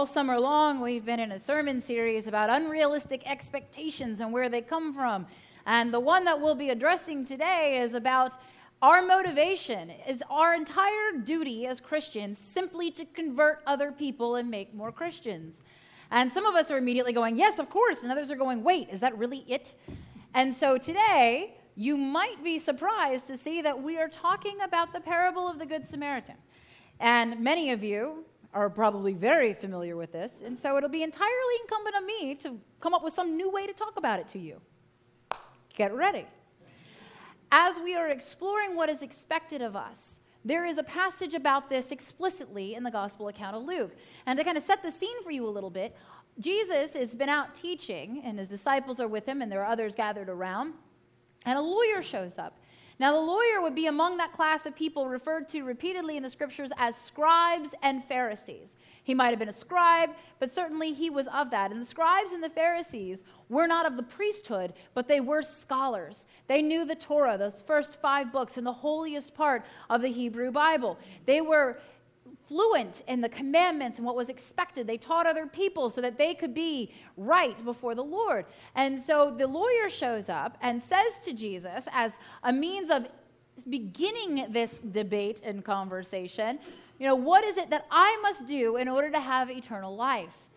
All summer long, we've been in a sermon series about unrealistic expectations and where they come from. And the one that we'll be addressing today is about our motivation. Is our entire duty as Christians simply to convert other people and make more Christians? And some of us are immediately going, Yes, of course. And others are going, Wait, is that really it? And so today, you might be surprised to see that we are talking about the parable of the Good Samaritan. And many of you are probably very familiar with this, and so it'll be entirely incumbent on me to come up with some new way to talk about it to you. Get ready. As we are exploring what is expected of us, there is a passage about this explicitly in the gospel account of Luke. And to kind of set the scene for you a little bit, Jesus has been out teaching, and his disciples are with him, and there are others gathered around. And a lawyer shows up. Now, the lawyer would be among that class of people referred to repeatedly in the scriptures as scribes and Pharisees. He might have been a scribe, but certainly he was of that. And the scribes and the Pharisees were not of the priesthood, but they were scholars. They knew the Torah, those first five books, and the holiest part of the Hebrew Bible. They were fluent in the commandments and what was expected. They taught other people so that they could be right before the Lord. And so the lawyer shows up and says to Jesus, as a means of beginning this debate and conversation, you know, what is it that I must do in order to have eternal life?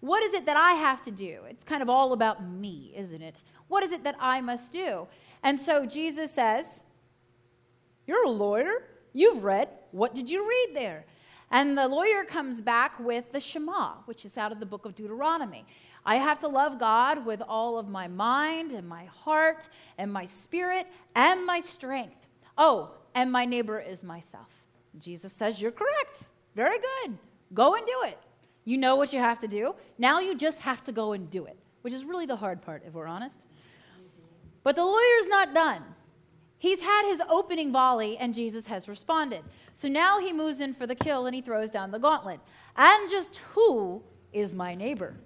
What is it that I have to do? It's kind of all about me, isn't it? What is it that I must do? And so Jesus says, You're a lawyer. You've read. What did you read there? And the lawyer comes back with the Shema, which is out of the book of Deuteronomy. I have to love God with all of my mind and my heart and my spirit and my strength. Oh, and my neighbor is myself. Jesus says, You're correct. Very good. Go and do it. You know what you have to do. Now you just have to go and do it, which is really the hard part, if we're honest. But the lawyer's not done. He's had his opening volley, and Jesus has responded. So now he moves in for the kill and he throws down the gauntlet. And just who is my neighbor?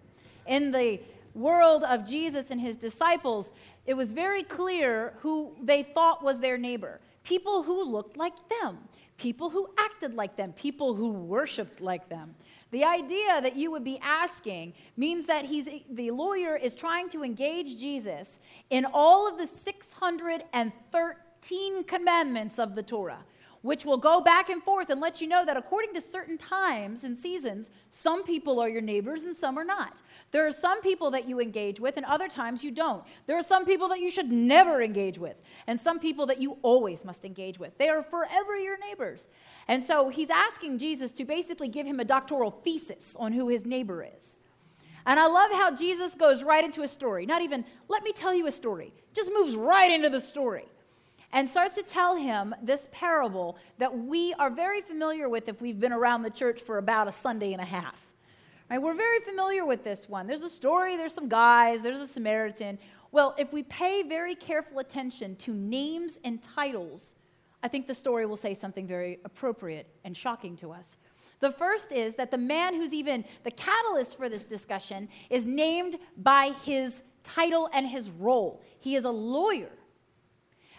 In the world of Jesus and his disciples, it was very clear who they thought was their neighbor people who looked like them, people who acted like them, people who worshiped like them. The idea that you would be asking means that he's, the lawyer is trying to engage Jesus in all of the 613 13 commandments of the Torah, which will go back and forth and let you know that according to certain times and seasons, some people are your neighbors and some are not. There are some people that you engage with, and other times you don't. There are some people that you should never engage with, and some people that you always must engage with. They are forever your neighbors. And so he's asking Jesus to basically give him a doctoral thesis on who his neighbor is. And I love how Jesus goes right into a story. Not even, let me tell you a story, just moves right into the story and starts to tell him this parable that we are very familiar with if we've been around the church for about a Sunday and a half. Right? We're very familiar with this one. There's a story, there's some guys, there's a Samaritan. Well, if we pay very careful attention to names and titles, I think the story will say something very appropriate and shocking to us. The first is that the man who's even the catalyst for this discussion is named by his title and his role. He is a lawyer.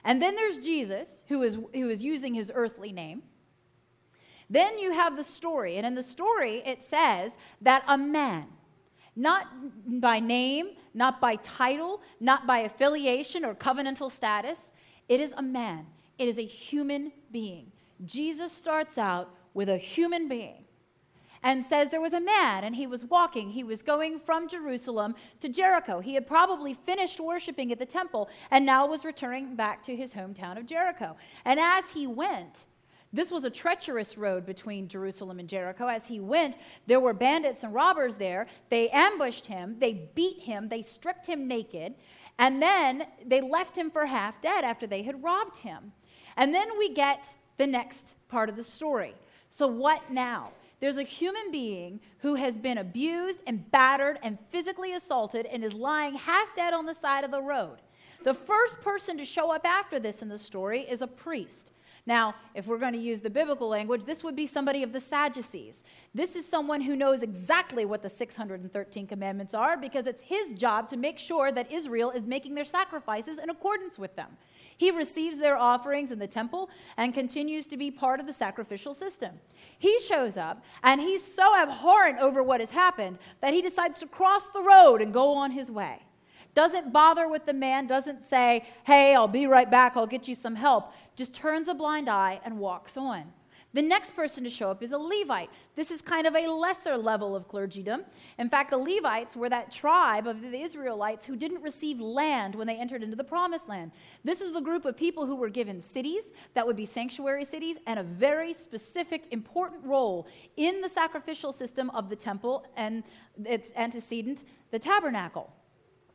And then there's Jesus, who is, who is using his earthly name. Then you have the story. And in the story, it says that a man, not by name, not by title, not by affiliation or covenantal status, it is a man. It is a human being. Jesus starts out with a human being and says there was a man and he was walking. He was going from Jerusalem to Jericho. He had probably finished worshiping at the temple and now was returning back to his hometown of Jericho. And as he went, this was a treacherous road between Jerusalem and Jericho. As he went, there were bandits and robbers there. They ambushed him, they beat him, they stripped him naked, and then they left him for half dead after they had robbed him. And then we get the next part of the story. So, what now? There's a human being who has been abused and battered and physically assaulted and is lying half dead on the side of the road. The first person to show up after this in the story is a priest. Now, if we're going to use the biblical language, this would be somebody of the Sadducees. This is someone who knows exactly what the 613 commandments are because it's his job to make sure that Israel is making their sacrifices in accordance with them. He receives their offerings in the temple and continues to be part of the sacrificial system. He shows up and he's so abhorrent over what has happened that he decides to cross the road and go on his way doesn't bother with the man, doesn't say, Hey, I'll be right back, I'll get you some help just turns a blind eye and walks on. The next person to show up is a Levite. This is kind of a lesser level of clergydom. In fact, the Levites were that tribe of the Israelites who didn't receive land when they entered into the promised land. This is the group of people who were given cities that would be sanctuary cities and a very specific, important role in the sacrificial system of the temple and its antecedent, the tabernacle.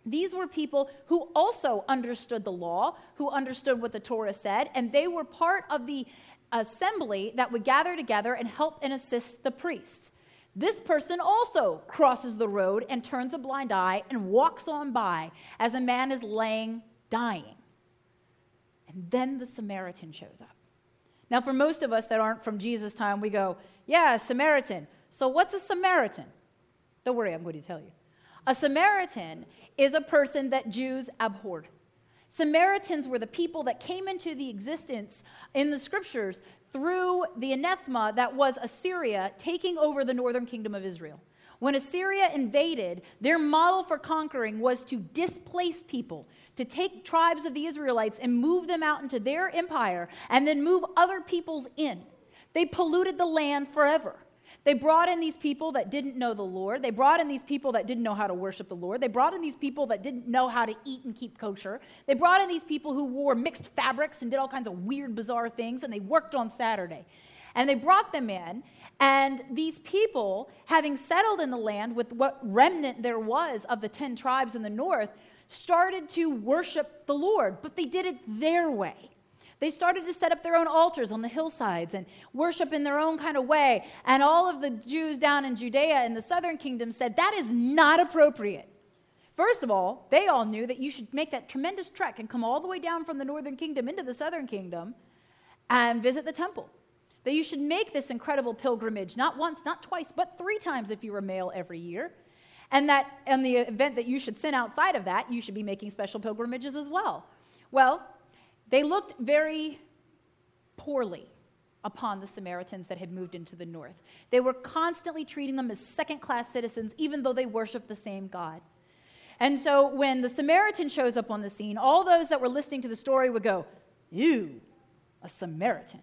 These were people who also understood the law, who understood what the Torah said, and they were part of the assembly that would gather together and help and assist the priests. This person also crosses the road and turns a blind eye and walks on by as a man is laying dying. And then the Samaritan shows up. Now, for most of us that aren't from Jesus' time, we go, Yeah, Samaritan. So, what's a Samaritan? Don't worry, I'm going to tell you. A Samaritan is a person that Jews abhorred. Samaritans were the people that came into the existence in the scriptures through the anathema that was Assyria taking over the northern kingdom of Israel. When Assyria invaded, their model for conquering was to displace people, to take tribes of the Israelites and move them out into their empire and then move other peoples in. They polluted the land forever. They brought in these people that didn't know the Lord. They brought in these people that didn't know how to worship the Lord. They brought in these people that didn't know how to eat and keep kosher. They brought in these people who wore mixed fabrics and did all kinds of weird, bizarre things, and they worked on Saturday. And they brought them in, and these people, having settled in the land with what remnant there was of the 10 tribes in the north, started to worship the Lord, but they did it their way. They started to set up their own altars on the hillsides and worship in their own kind of way. And all of the Jews down in Judea in the southern kingdom said, that is not appropriate. First of all, they all knew that you should make that tremendous trek and come all the way down from the northern kingdom into the southern kingdom and visit the temple. That you should make this incredible pilgrimage, not once, not twice, but three times if you were male every year. And that in the event that you should sin outside of that, you should be making special pilgrimages as well. Well, they looked very poorly upon the Samaritans that had moved into the north. They were constantly treating them as second class citizens, even though they worshiped the same God. And so when the Samaritan shows up on the scene, all those that were listening to the story would go, Ew, a Samaritan.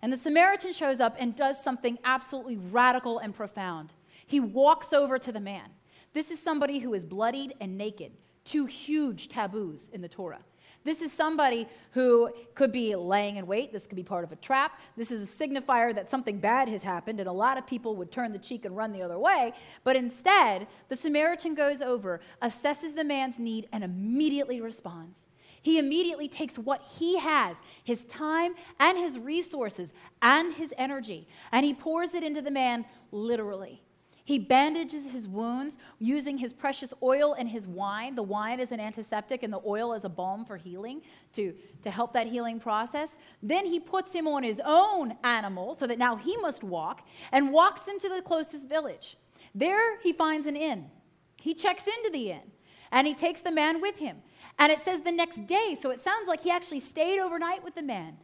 And the Samaritan shows up and does something absolutely radical and profound. He walks over to the man. This is somebody who is bloodied and naked, two huge taboos in the Torah. This is somebody who could be laying in wait. This could be part of a trap. This is a signifier that something bad has happened, and a lot of people would turn the cheek and run the other way. But instead, the Samaritan goes over, assesses the man's need, and immediately responds. He immediately takes what he has, his time and his resources and his energy, and he pours it into the man literally. He bandages his wounds using his precious oil and his wine. The wine is an antiseptic and the oil is a balm for healing to, to help that healing process. Then he puts him on his own animal so that now he must walk and walks into the closest village. There he finds an inn. He checks into the inn and he takes the man with him. And it says the next day, so it sounds like he actually stayed overnight with the man,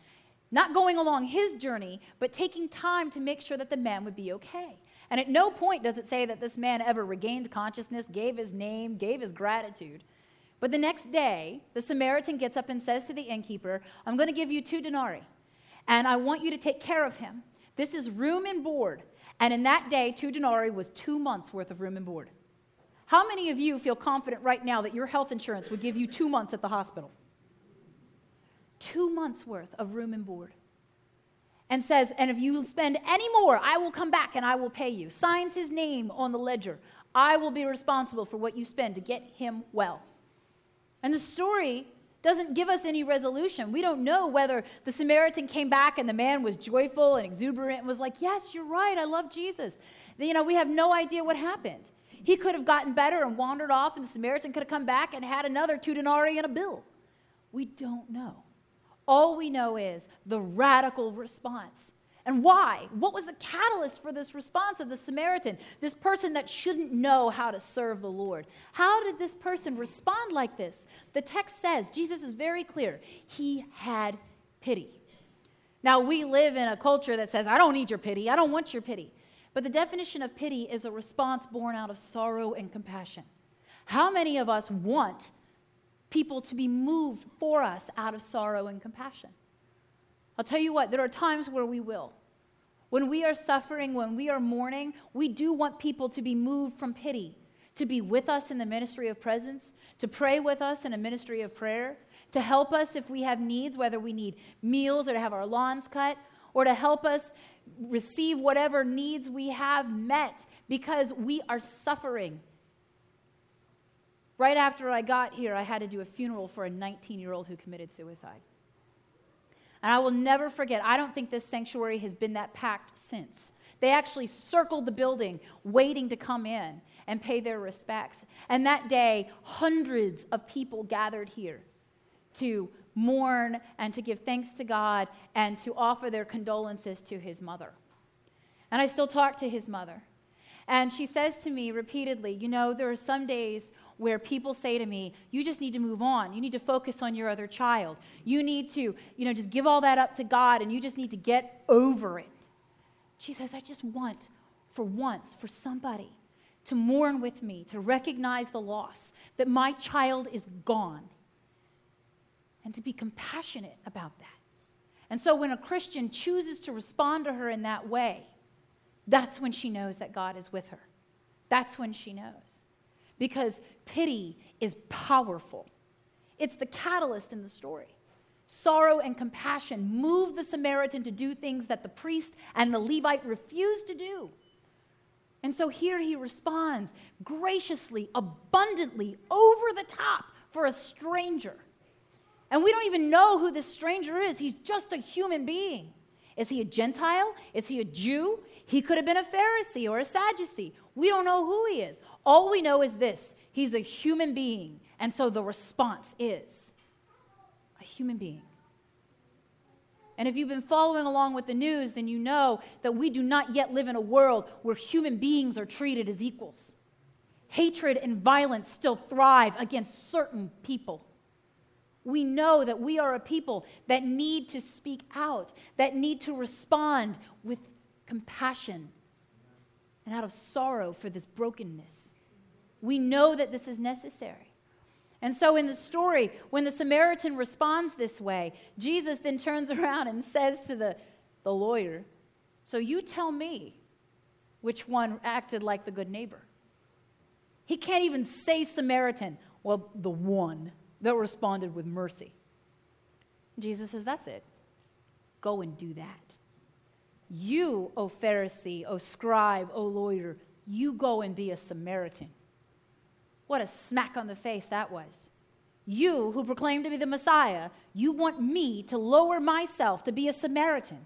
not going along his journey, but taking time to make sure that the man would be okay. And at no point does it say that this man ever regained consciousness, gave his name, gave his gratitude. But the next day, the Samaritan gets up and says to the innkeeper, I'm going to give you two denarii, and I want you to take care of him. This is room and board. And in that day, two denarii was two months' worth of room and board. How many of you feel confident right now that your health insurance would give you two months at the hospital? Two months' worth of room and board and says, And if you spend any more, I will come back and I will pay you. Signs his name on the ledger. I will be responsible for what you spend to get him well. And the story doesn't give us any resolution. We don't know whether the Samaritan came back and the man was joyful and exuberant and was like, Yes, you're right, I love Jesus. You know, we have no idea what happened. He could have gotten better and wandered off, and the Samaritan could have come back and had another two denarii and a bill. We don't know. All we know is the radical response. And why? What was the catalyst for this response of the Samaritan, this person that shouldn't know how to serve the Lord? How did this person respond like this? The text says, Jesus is very clear, he had pity. Now, we live in a culture that says, I don't need your pity, I don't want your pity. But the definition of pity is a response born out of sorrow and compassion. How many of us want people to be moved for us out of sorrow and compassion? I'll tell you what, there are times where we will. When we are suffering, when we are mourning, we do want people to be moved from pity, to be with us in the ministry of presence, to pray with us in a ministry of prayer, to help us if we have needs, whether we need meals or to have our lawns cut, or to help us receive whatever needs we have met because we are suffering. Right after I got here, I had to do a funeral for a 19 year old who committed suicide. And I will never forget, I don't think this sanctuary has been that packed since. They actually circled the building waiting to come in and pay their respects. And that day, hundreds of people gathered here to mourn and to give thanks to God and to offer their condolences to his mother. And I still talk to his mother. And she says to me repeatedly, You know, there are some days where people say to me, You just need to move on. You need to focus on your other child. You need to, you know, just give all that up to God and you just need to get over it. She says, I just want, for once, for somebody to mourn with me, to recognize the loss, that my child is gone and to be compassionate about that. And so when a Christian chooses to respond to her in that way, that's when she knows that God is with her. That's when she knows. Because pity is powerful, it's the catalyst in the story. Sorrow and compassion move the Samaritan to do things that the priest and the Levite refused to do. And so here he responds graciously, abundantly, over the top for a stranger. And we don't even know who this stranger is. He's just a human being. Is he a Gentile? Is he a Jew? He could have been a Pharisee or a Sadducee. We don't know who he is. All we know is this he's a human being. And so the response is a human being. And if you've been following along with the news, then you know that we do not yet live in a world where human beings are treated as equals. Hatred and violence still thrive against certain people we know that we are a people that need to speak out, that need to respond with compassion and out of sorrow for this brokenness. We know that this is necessary. And so, in the story, when the Samaritan responds this way, Jesus then turns around and says to the, the lawyer, So you tell me which one acted like the good neighbor. He can't even say Samaritan. Well, the one that responded with mercy. Jesus says, That's it. Go and do that. You, O Pharisee, O scribe, O lawyer, you go and be a Samaritan. What a smack on the face that was. You, who proclaim to be the Messiah, you want me to lower myself to be a Samaritan.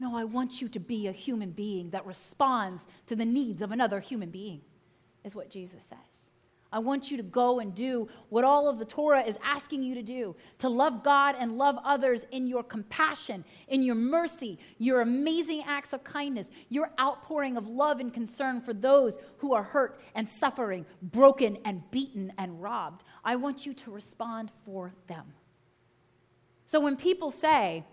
No, I want you to be a human being that responds to the needs of another human being, is what Jesus says. I want you to go and do what all of the Torah is asking you to do to love God and love others in your compassion, in your mercy, your amazing acts of kindness, your outpouring of love and concern for those who are hurt and suffering, broken and beaten and robbed. I want you to respond for them. So when people say,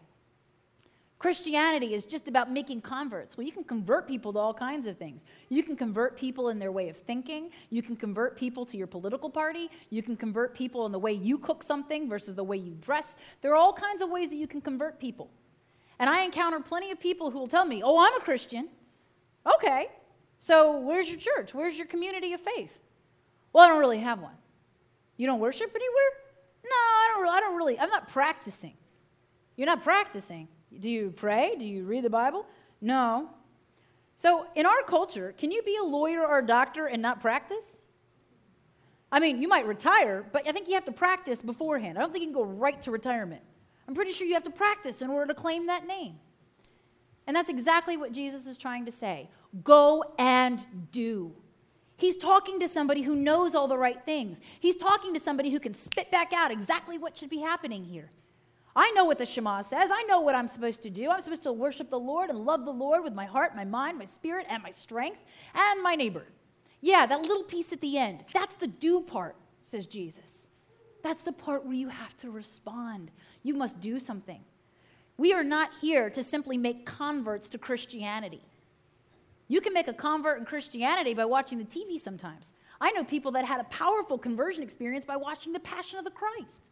Christianity is just about making converts. Well, you can convert people to all kinds of things. You can convert people in their way of thinking. You can convert people to your political party. You can convert people in the way you cook something versus the way you dress. There are all kinds of ways that you can convert people. And I encounter plenty of people who will tell me, oh, I'm a Christian. Okay, so where's your church? Where's your community of faith? Well, I don't really have one. You don't worship anywhere? No, I don't, I don't really, I'm not practicing. You're not practicing. Do you pray? Do you read the Bible? No. So, in our culture, can you be a lawyer or a doctor and not practice? I mean, you might retire, but I think you have to practice beforehand. I don't think you can go right to retirement. I'm pretty sure you have to practice in order to claim that name. And that's exactly what Jesus is trying to say go and do. He's talking to somebody who knows all the right things. He's talking to somebody who can spit back out exactly what should be happening here. I know what the Shema says. I know what I'm supposed to do. I'm supposed to worship the Lord and love the Lord with my heart, my mind, my spirit, and my strength, and my neighbor. Yeah, that little piece at the end. That's the do part, says Jesus. That's the part where you have to respond. You must do something. We are not here to simply make converts to Christianity. You can make a convert in Christianity by watching the TV sometimes. I know people that had a powerful conversion experience by watching The Passion of the Christ.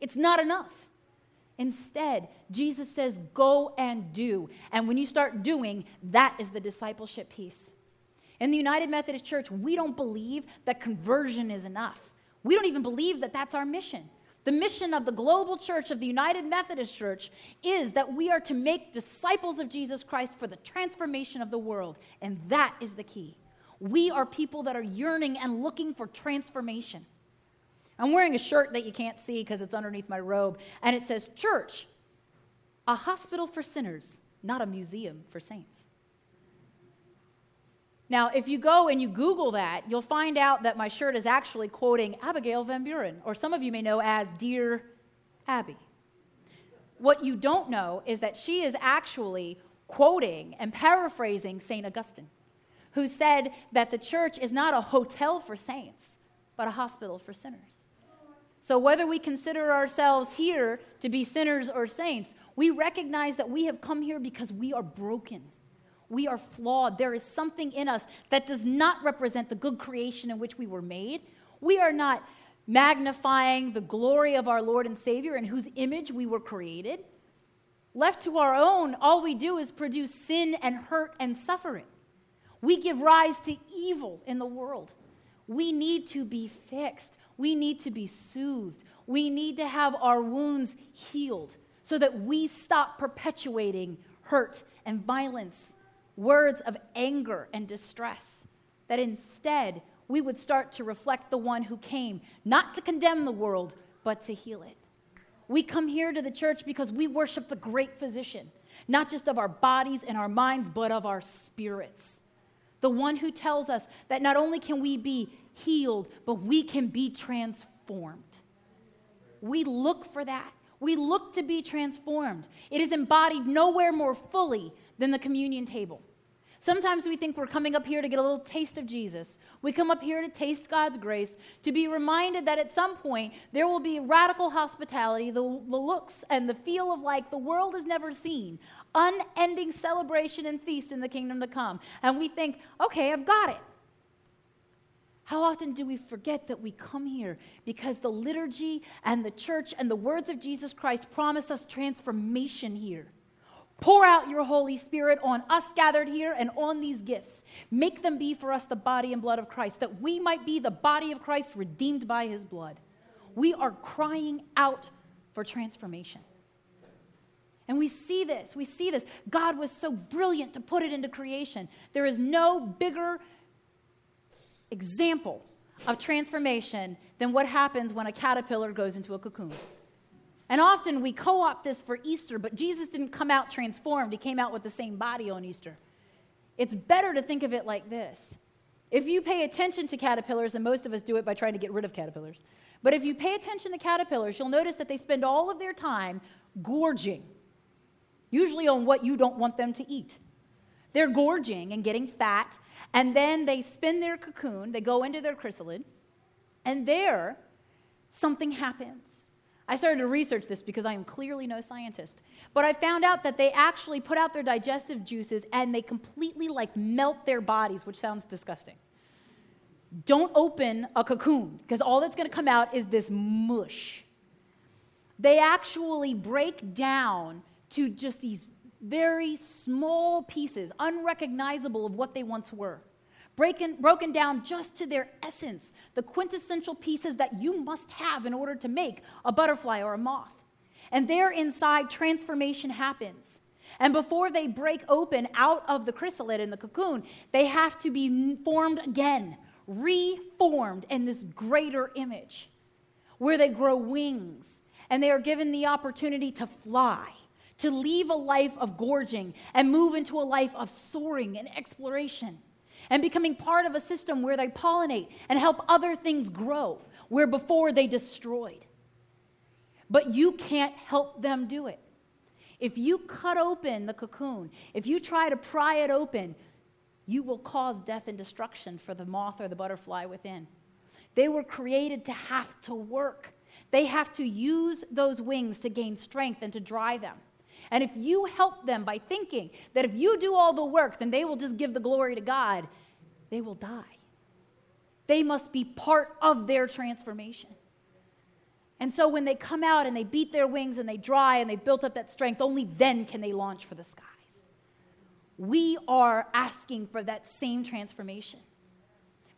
It's not enough. Instead, Jesus says, go and do. And when you start doing, that is the discipleship piece. In the United Methodist Church, we don't believe that conversion is enough. We don't even believe that that's our mission. The mission of the global church of the United Methodist Church is that we are to make disciples of Jesus Christ for the transformation of the world. And that is the key. We are people that are yearning and looking for transformation. I'm wearing a shirt that you can't see because it's underneath my robe, and it says, Church, a hospital for sinners, not a museum for saints. Now, if you go and you Google that, you'll find out that my shirt is actually quoting Abigail Van Buren, or some of you may know as Dear Abby. What you don't know is that she is actually quoting and paraphrasing St. Augustine, who said that the church is not a hotel for saints, but a hospital for sinners. So, whether we consider ourselves here to be sinners or saints, we recognize that we have come here because we are broken we are flawed. There is something in us that does not represent the good creation in which we were made. We are not magnifying the glory of our Lord and Savior in whose image we were created. Left to our own, all we do is produce sin and hurt and suffering. We give rise to evil in the world. We need to be fixed. We need to be soothed. We need to have our wounds healed so that we stop perpetuating hurt and violence words of anger and distress, that instead we would start to reflect the one who came not to condemn the world, but to heal it. We come here to the church because we worship the great physician, not just of our bodies and our minds, but of our spirits. The one who tells us that not only can we be healed, but we can be transformed. We look for that. We look to be transformed. It is embodied nowhere more fully than the communion table. Sometimes we think we're coming up here to get a little taste of Jesus. We come up here to taste God's grace, to be reminded that at some point there will be radical hospitality, the, the looks and the feel of like the world has never seen, unending celebration and feast in the kingdom to come. And we think, okay, I've got it. How often do we forget that we come here because the liturgy and the church and the words of Jesus Christ promise us transformation here? Pour out your Holy Spirit on us gathered here and on these gifts. Make them be for us the body and blood of Christ, that we might be the body of Christ redeemed by his blood. We are crying out for transformation. And we see this. We see this. God was so brilliant to put it into creation. There is no bigger example of transformation than what happens when a caterpillar goes into a cocoon. And often we co opt this for Easter, but Jesus didn't come out transformed. He came out with the same body on Easter. It's better to think of it like this. If you pay attention to caterpillars, and most of us do it by trying to get rid of caterpillars, but if you pay attention to caterpillars, you'll notice that they spend all of their time gorging, usually on what you don't want them to eat. They're gorging and getting fat, and then they spin their cocoon, they go into their chrysalid, and there something happens. I started to research this because I am clearly no scientist. But I found out that they actually put out their digestive juices and they completely like melt their bodies, which sounds disgusting. Don't open a cocoon because all that's going to come out is this mush. They actually break down to just these very small pieces, unrecognizable of what they once were breaking, broken down just to their essence, the quintessential pieces that you must have in order to make a butterfly or a moth. And there inside, transformation happens. And before they break open out of the chrysalid in the cocoon, they have to be formed again, reformed in this greater image where they grow wings and they are given the opportunity to fly, to leave a life of gorging and move into a life of soaring and exploration and becoming part of a system where they pollinate and help other things grow where before they destroyed. But you can't help them do it. If you cut open the cocoon, if you try to pry it open, you will cause death and destruction for the moth or the butterfly within. They were created to have to work. They have to use those wings to gain strength and to dry them. And if you help them by thinking that if you do all the work, then they will just give the glory to God, they will die. They must be part of their transformation. And so when they come out and they beat their wings and they dry and they built up that strength, only then can they launch for the skies. We are asking for that same transformation.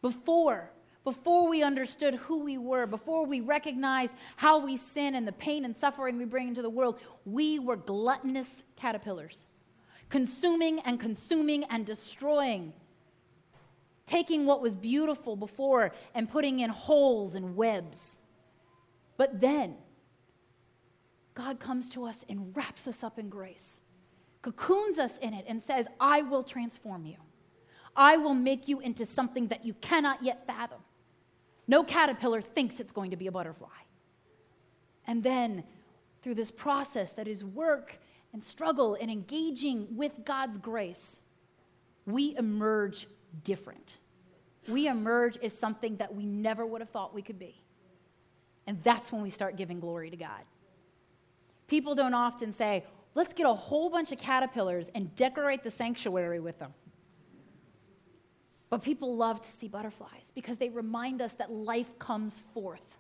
Before, before we understood who we were, before we recognized how we sin and the pain and suffering we bring into the world, we were gluttonous caterpillars, consuming and consuming and destroying, taking what was beautiful before and putting in holes and webs. But then, God comes to us and wraps us up in grace cocoons us in it, and says, I will transform you. I will make you into something that you cannot yet fathom. No caterpillar thinks it's going to be a butterfly. And then, through this process that is work and struggle and engaging with God's grace, we emerge different. We emerge as something that we never would have thought we could be. And that's when we start giving glory to God. People don't often say, let's get a whole bunch of caterpillars and decorate the sanctuary with them. But people love to see butterflies because they remind us that life comes forth.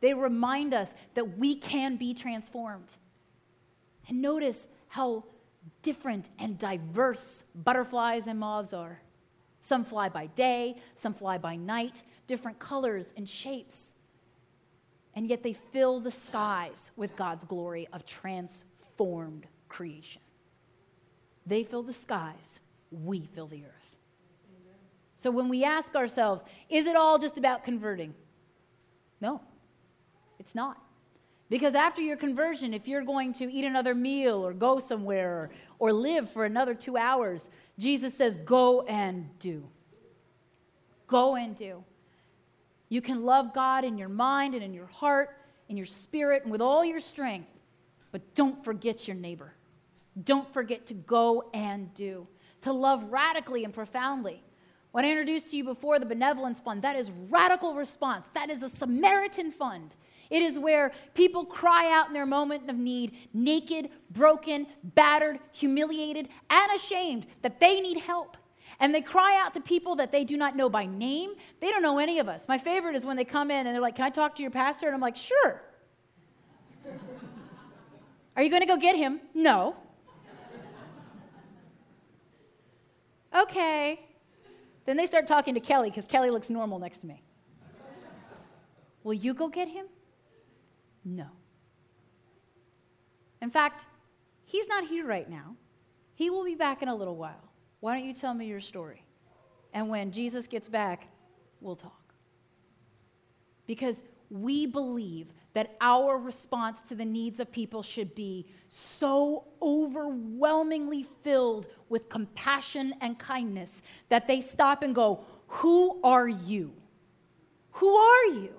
They remind us that we can be transformed. And notice how different and diverse butterflies and moths are. Some fly by day, some fly by night, different colors and shapes. And yet they fill the skies with God's glory of transformed creation. They fill the skies, we fill the earth. So when we ask ourselves, is it all just about converting? No, it's not. Because after your conversion, if you're going to eat another meal or go somewhere or, or live for another two hours, Jesus says, go and do. Go and do. You can love God in your mind and in your heart, in your spirit, and with all your strength. But don't forget your neighbor. Don't forget to go and do, to love radically and profoundly. When I introduced to you before the benevolence fund, that is radical response. That is a Samaritan fund. It is where people cry out in their moment of need, naked, broken, battered, humiliated, and ashamed that they need help. And they cry out to people that they do not know by name. They don't know any of us. My favorite is when they come in and they're like, Can I talk to your pastor? And I'm like, Sure. Are you going to go get him? No. okay. Then they start talking to Kelly because Kelly looks normal next to me. Will you go get him? No. In fact, he's not here right now. He will be back in a little while. Why don't you tell me your story? And when Jesus gets back, we'll talk. Because we believe that our response to the needs of people should be so overwhelmingly filled with compassion and kindness that they stop and go, Who are you? Who are you?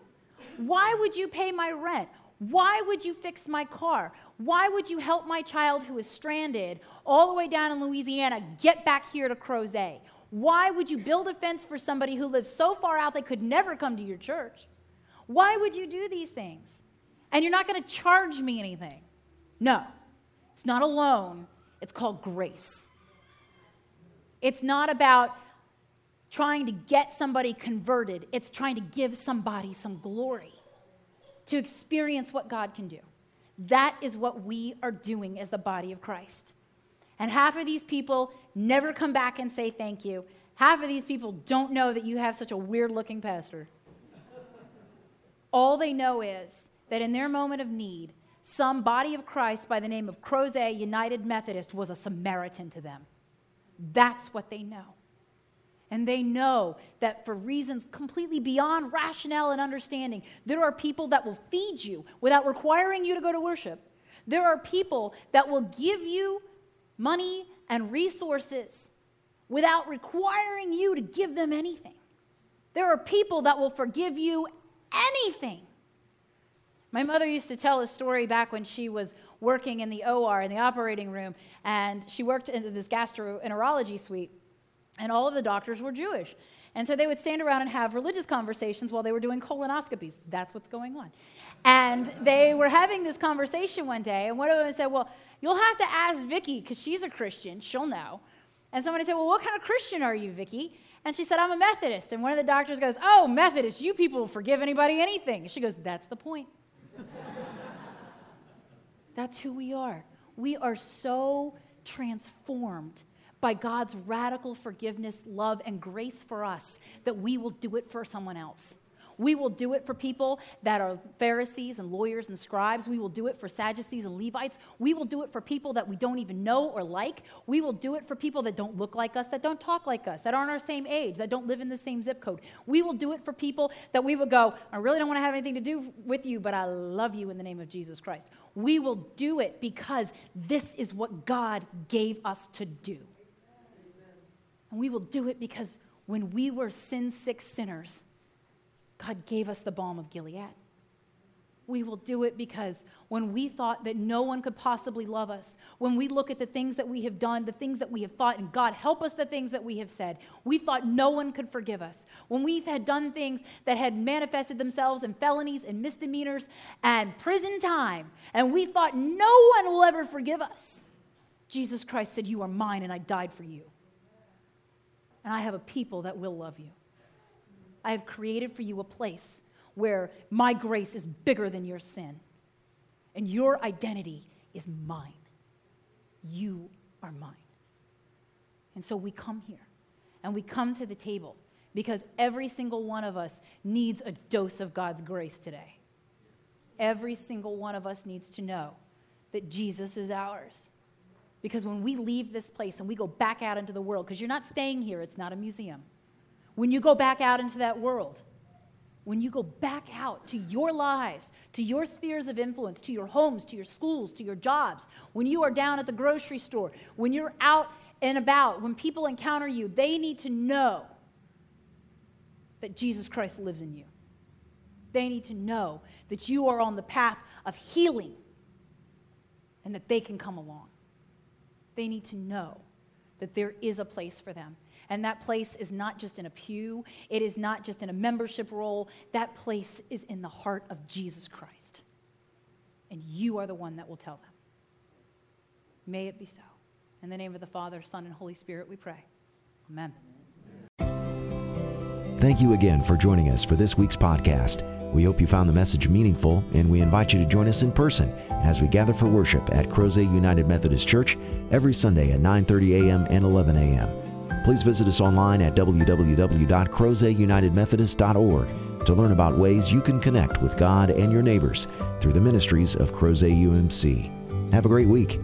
Why would you pay my rent? Why would you fix my car? Why would you help my child who is stranded all the way down in Louisiana get back here to Crozet? Why would you build a fence for somebody who lives so far out they could never come to your church? Why would you do these things? And you're not going to charge me anything. No, it's not a loan, it's called grace. It's not about trying to get somebody converted, it's trying to give somebody some glory to experience what God can do. That is what we are doing as the body of Christ. And half of these people never come back and say thank you. Half of these people don't know that you have such a weird looking pastor. All they know is that in their moment of need, some body of Christ by the name of Crozet United Methodist was a Samaritan to them. That's what they know. And they know that for reasons completely beyond rationale and understanding, there are people that will feed you without requiring you to go to worship. There are people that will give you money and resources without requiring you to give them anything. There are people that will forgive you anything. My mother used to tell a story back when she was working in the OR, in the operating room, and she worked in this gastroenterology suite, and all of the doctors were Jewish. And so they would stand around and have religious conversations while they were doing colonoscopies. That's what's going on. And they were having this conversation one day, and one of them said, Well, you'll have to ask Vicky, because she's a Christian, she'll know. And somebody said, Well, what kind of Christian are you, Vicky? And she said, I'm a Methodist. And one of the doctors goes, Oh, Methodist, you people forgive anybody anything. she goes, That's the point. That's who we are. We are so transformed by God's radical forgiveness, love, and grace for us that we will do it for someone else. We will do it for people that are Pharisees and lawyers and scribes. We will do it for Sadducees and Levites. We will do it for people that we don't even know or like. We will do it for people that don't look like us, that don't talk like us, that aren't our same age, that don't live in the same zip code. We will do it for people that we will go, I really don't want to have anything to do with you, but I love you in the name of Jesus Christ. We will do it because this is what God gave us to do. And we will do it because when we were sin sick sinners, God gave us the balm of Gilead. We will do it because when we thought that no one could possibly love us, when we look at the things that we have done, the things that we have thought, and God help us the things that we have said, we thought no one could forgive us. When we had done things that had manifested themselves in felonies and misdemeanors and prison time, and we thought no one will ever forgive us, Jesus Christ said, You are mine, and I died for you. And I have a people that will love you. I have created for you a place where my grace is bigger than your sin. And your identity is mine. You are mine. And so we come here and we come to the table because every single one of us needs a dose of God's grace today. Every single one of us needs to know that Jesus is ours. Because when we leave this place and we go back out into the world, because you're not staying here, it's not a museum when you go back out into that world, when you go back out to your lives, to your spheres of influence, to your homes, to your schools, to your jobs, when you are down at the grocery store, when you're out and about, when people encounter you, they need to know that Jesus Christ lives in you. They need to know that you are on the path of healing and that they can come along. They need to know that there is a place for them and that place is not just in a pew, it is not just in a membership roll. That place is in the heart of Jesus Christ. And you are the one that will tell them. May it be so. In the name of the Father, Son, and Holy Spirit, we pray. Amen. Thank you again for joining us for this week's podcast. We hope you found the message meaningful, and we invite you to join us in person as we gather for worship at Crozet United Methodist Church every Sunday at 9:30 a.m. and 11 a.m. Please visit us online at www.crozetunitedmethodist.org to learn about ways you can connect with God and your neighbors through the ministries of Crozet UMC. Have a great week.